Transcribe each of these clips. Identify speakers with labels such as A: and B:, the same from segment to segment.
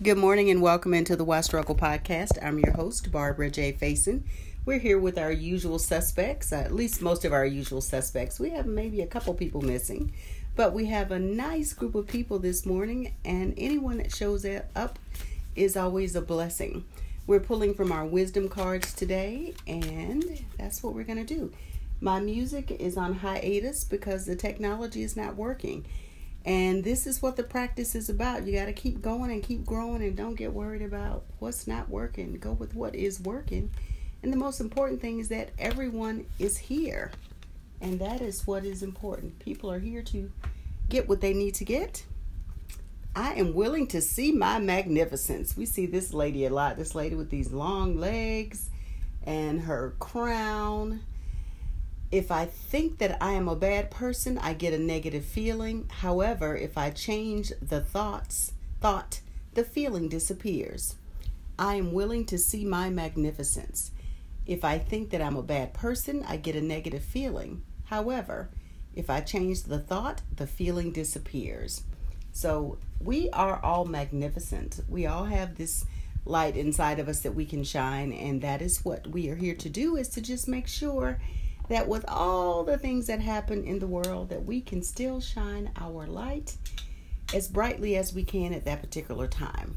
A: Good morning and welcome into the Why Struggle podcast. I'm your host, Barbara J. Faison. We're here with our usual suspects, uh, at least most of our usual suspects. We have maybe a couple people missing, but we have a nice group of people this morning, and anyone that shows up is always a blessing. We're pulling from our wisdom cards today, and that's what we're going to do. My music is on hiatus because the technology is not working. And this is what the practice is about. You got to keep going and keep growing and don't get worried about what's not working. Go with what is working. And the most important thing is that everyone is here. And that is what is important. People are here to get what they need to get. I am willing to see my magnificence. We see this lady a lot. This lady with these long legs and her crown if I think that I am a bad person, I get a negative feeling. However, if I change the thoughts, thought, the feeling disappears. I am willing to see my magnificence. If I think that I'm a bad person, I get a negative feeling. However, if I change the thought, the feeling disappears. So we are all magnificent. We all have this light inside of us that we can shine, and that is what we are here to do is to just make sure that with all the things that happen in the world that we can still shine our light as brightly as we can at that particular time.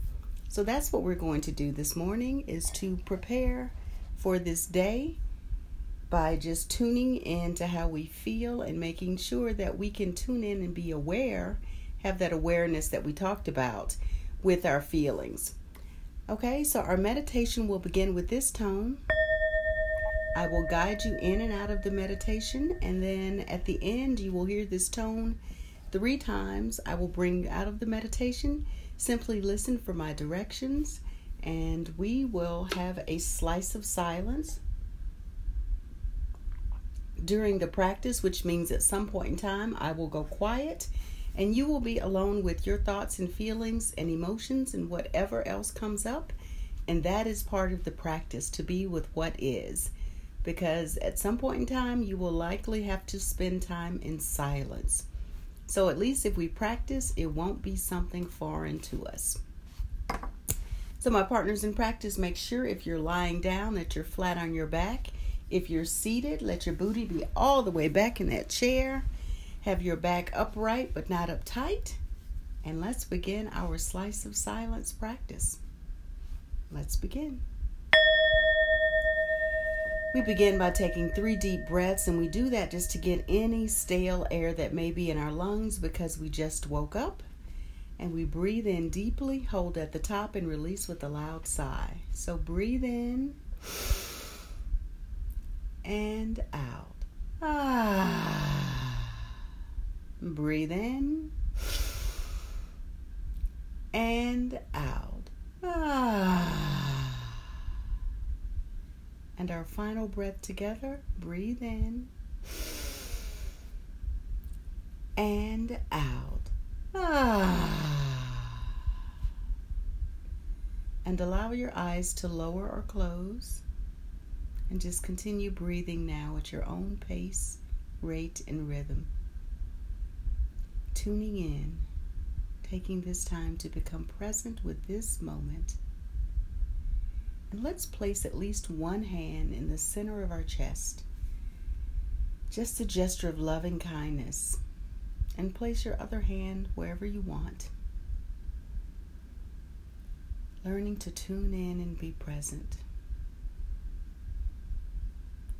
A: So that's what we're going to do this morning is to prepare for this day by just tuning in to how we feel and making sure that we can tune in and be aware, have that awareness that we talked about with our feelings. Okay, so our meditation will begin with this tone. I will guide you in and out of the meditation, and then at the end, you will hear this tone three times. I will bring you out of the meditation. Simply listen for my directions, and we will have a slice of silence during the practice, which means at some point in time, I will go quiet and you will be alone with your thoughts and feelings and emotions and whatever else comes up. And that is part of the practice to be with what is because at some point in time you will likely have to spend time in silence. So at least if we practice, it won't be something foreign to us. So, my partners in practice, make sure if you're lying down that you're flat on your back. If you're seated, let your booty be all the way back in that chair. Have your back upright but not uptight. And let's begin our slice of silence practice. Let's begin. We begin by taking three deep breaths, and we do that just to get any stale air that may be in our lungs because we just woke up. And we breathe in deeply, hold at the top, and release with a loud sigh. So breathe in and out. Ah. Breathe in and out. Ah. And our final breath together, breathe in and out. Ah. And allow your eyes to lower or close. And just continue breathing now at your own pace, rate, and rhythm. Tuning in, taking this time to become present with this moment and let's place at least one hand in the center of our chest. Just a gesture of loving kindness. And place your other hand wherever you want. Learning to tune in and be present.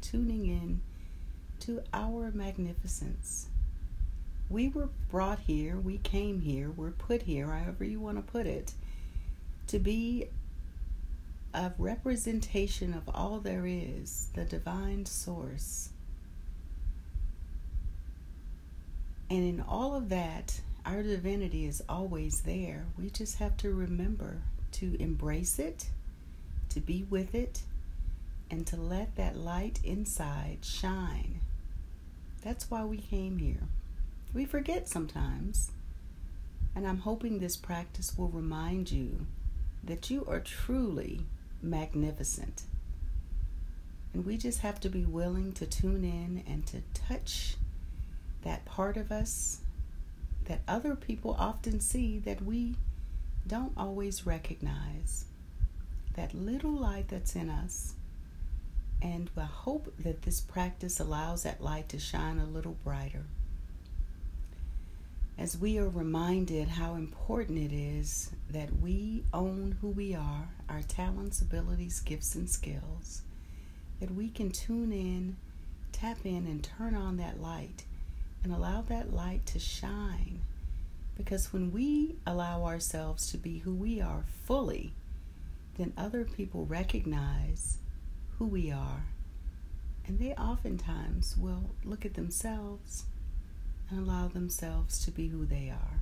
A: Tuning in to our magnificence. We were brought here, we came here, we're put here, however you want to put it, to be a representation of all there is, the divine source. And in all of that, our divinity is always there. We just have to remember to embrace it, to be with it, and to let that light inside shine. That's why we came here. We forget sometimes. And I'm hoping this practice will remind you that you are truly magnificent. And we just have to be willing to tune in and to touch that part of us that other people often see that we don't always recognize that little light that's in us. And I hope that this practice allows that light to shine a little brighter. As we are reminded how important it is that we own who we are, our talents, abilities, gifts, and skills, that we can tune in, tap in, and turn on that light and allow that light to shine. Because when we allow ourselves to be who we are fully, then other people recognize who we are. And they oftentimes will look at themselves and allow themselves to be who they are.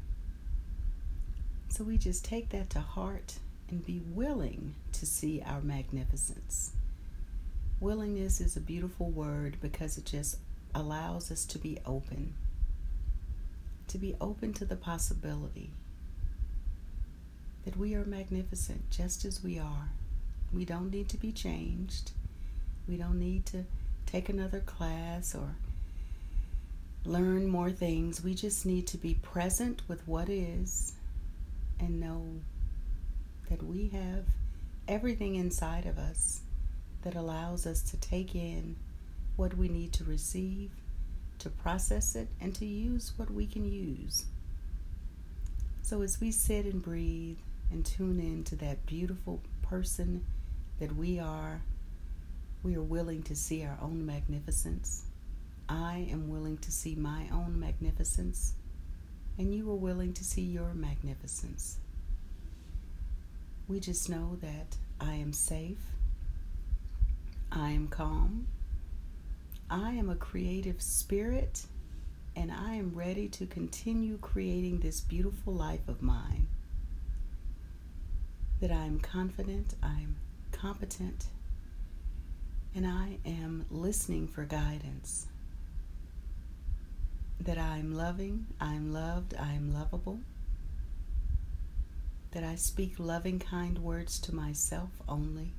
A: So we just take that to heart and be willing to see our magnificence. Willingness is a beautiful word because it just allows us to be open, to be open to the possibility that we are magnificent just as we are. We don't need to be changed. We don't need to take another class or learn more things. We just need to be present with what is and know that we have everything inside of us that allows us to take in what we need to receive, to process it, and to use what we can use. So as we sit and breathe and tune in to that beautiful person that we are, we are willing to see our own magnificence. I am willing to see my own magnificence, and you are willing to see your magnificence. We just know that I am safe, I am calm, I am a creative spirit, and I am ready to continue creating this beautiful life of mine. That I am confident, I'm competent, and I am listening for guidance that I'm loving, I'm loved, I'm lovable, that I speak loving, kind words to myself only,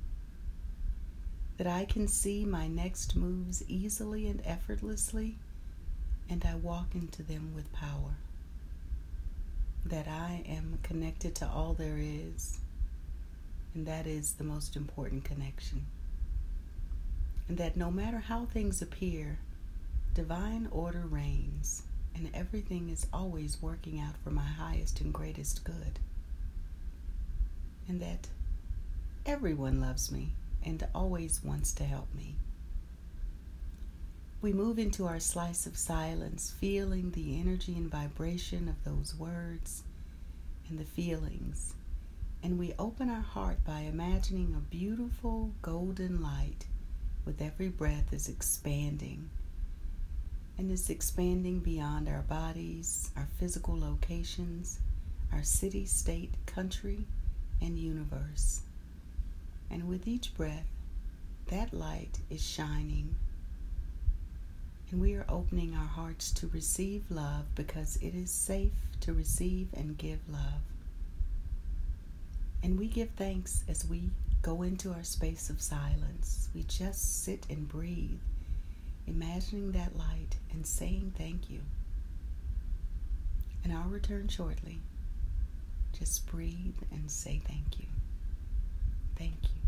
A: that I can see my next moves easily and effortlessly, and I walk into them with power, that I am connected to all there is, and that is the most important connection, and that no matter how things appear, Divine order reigns, and everything is always working out for my highest and greatest good. And that everyone loves me and always wants to help me. We move into our slice of silence, feeling the energy and vibration of those words and the feelings. And we open our heart by imagining a beautiful golden light with every breath is expanding and is expanding beyond our bodies, our physical locations, our city, state, country, and universe. And with each breath, that light is shining. And we are opening our hearts to receive love because it is safe to receive and give love. And we give thanks as we go into our space of silence. We just sit and breathe imagining that light and saying thank you. And I'll return shortly. Just breathe and say thank you. Thank you.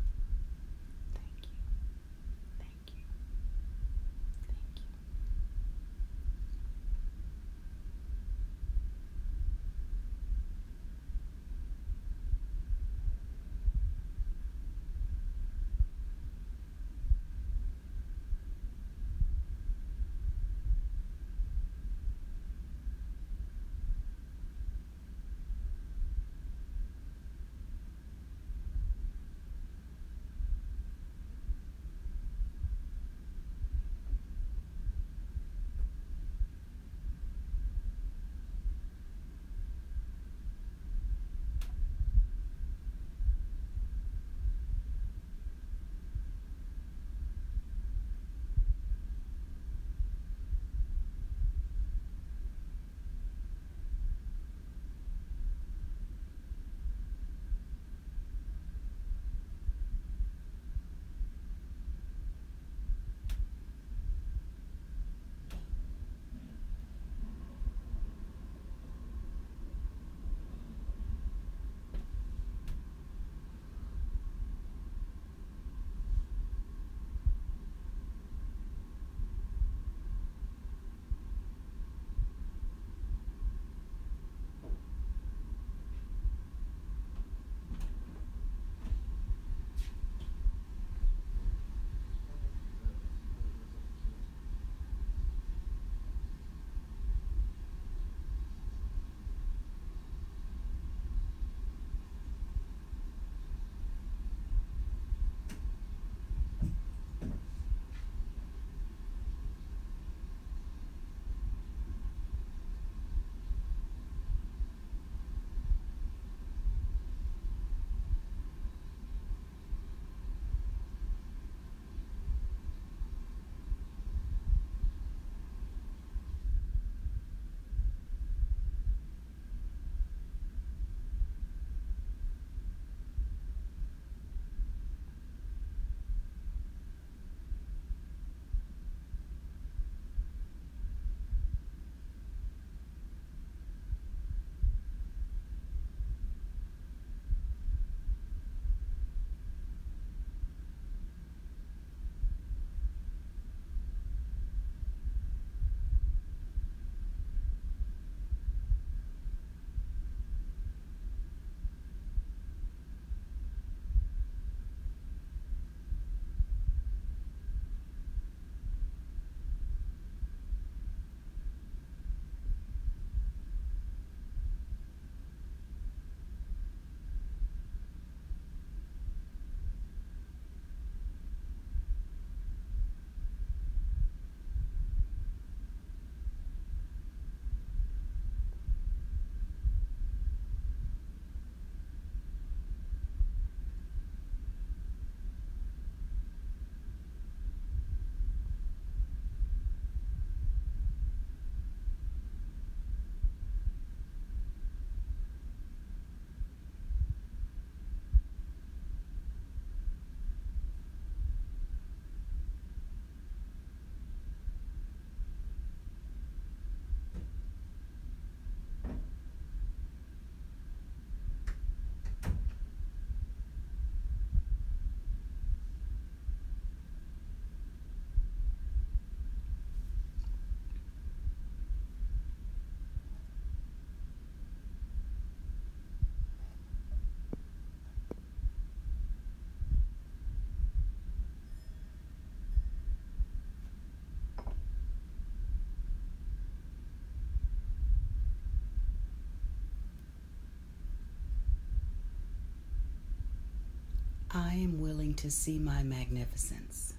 A: I am willing to see my magnificence.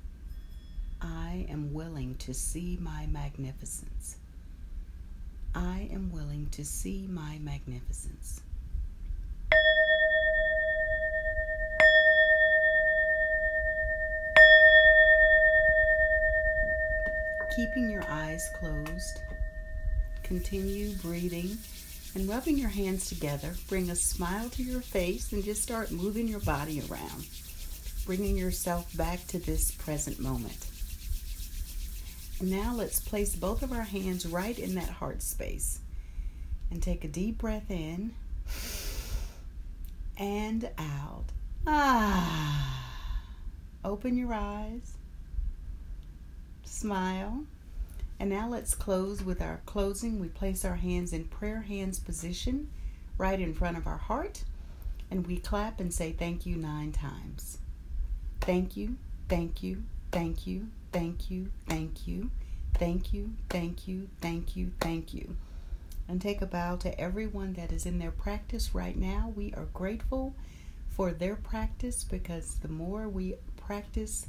A: I am willing to see my magnificence. I am willing to see my magnificence. Keeping your eyes closed, continue breathing and rubbing your hands together. Bring a smile to your face and just start moving your body around, bringing yourself back to this present moment. Now let's place both of our hands right in that heart space and take a deep breath in and out. Ah. Open your eyes. Smile. And now let's close with our closing. We place our hands in prayer hands position right in front of our heart. And we clap and say thank you nine times. Thank you, thank you, thank you, thank you, thank you, thank you, thank you, thank you, thank you. And take a bow to everyone that is in their practice right now. We are grateful for their practice because the more we practice,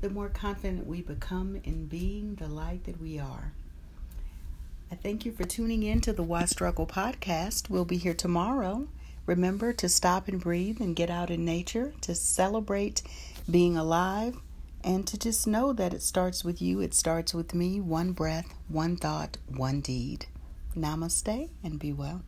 A: the more confident we become in being the light that we are. I thank you for tuning in to the Why Struggle podcast. We'll be here tomorrow. Remember to stop and breathe and get out in nature, to celebrate being alive, and to just know that it starts with you, it starts with me. One breath, one thought, one deed. Namaste and be well.